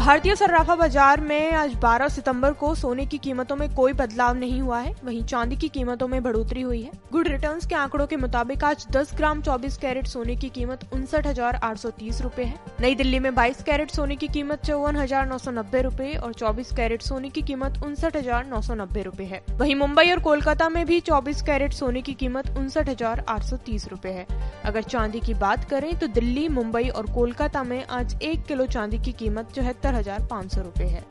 भारतीय सर्राफा बाज़ार में आज 12 सितंबर को सोने की कीमतों में कोई बदलाव नहीं हुआ है। वहीं चांदी की कीमतों में बढ़ोतरी हुई है। गुड रिटर्न्स के आंकड़ों के मुताबिक आज 10 ग्राम 24 कैरेट सोने की कीमत उनसठ हज़ार आठ सौ तीस रूपए है। नई दिल्ली में 22 कैरेट सोने की कीमत चौवन हज़ार नौ सौ नब्बे रूपए और 24 कैरेट सोने की कीमत उनसठ हज़ार नौ सौ नब्बे रूपए है। वहीं मुंबई और कोलकाता में भी 24 कैरेट सोने की कीमत उनसठ हज़ार आठ सौ तीस रूपए है। अगर चांदी की बात करें तो दिल्ली, मुंबई और कोलकाता में आज एक किलो चांदी की कीमत चौहत्तर हज़ार पाँच सौ रूपए है।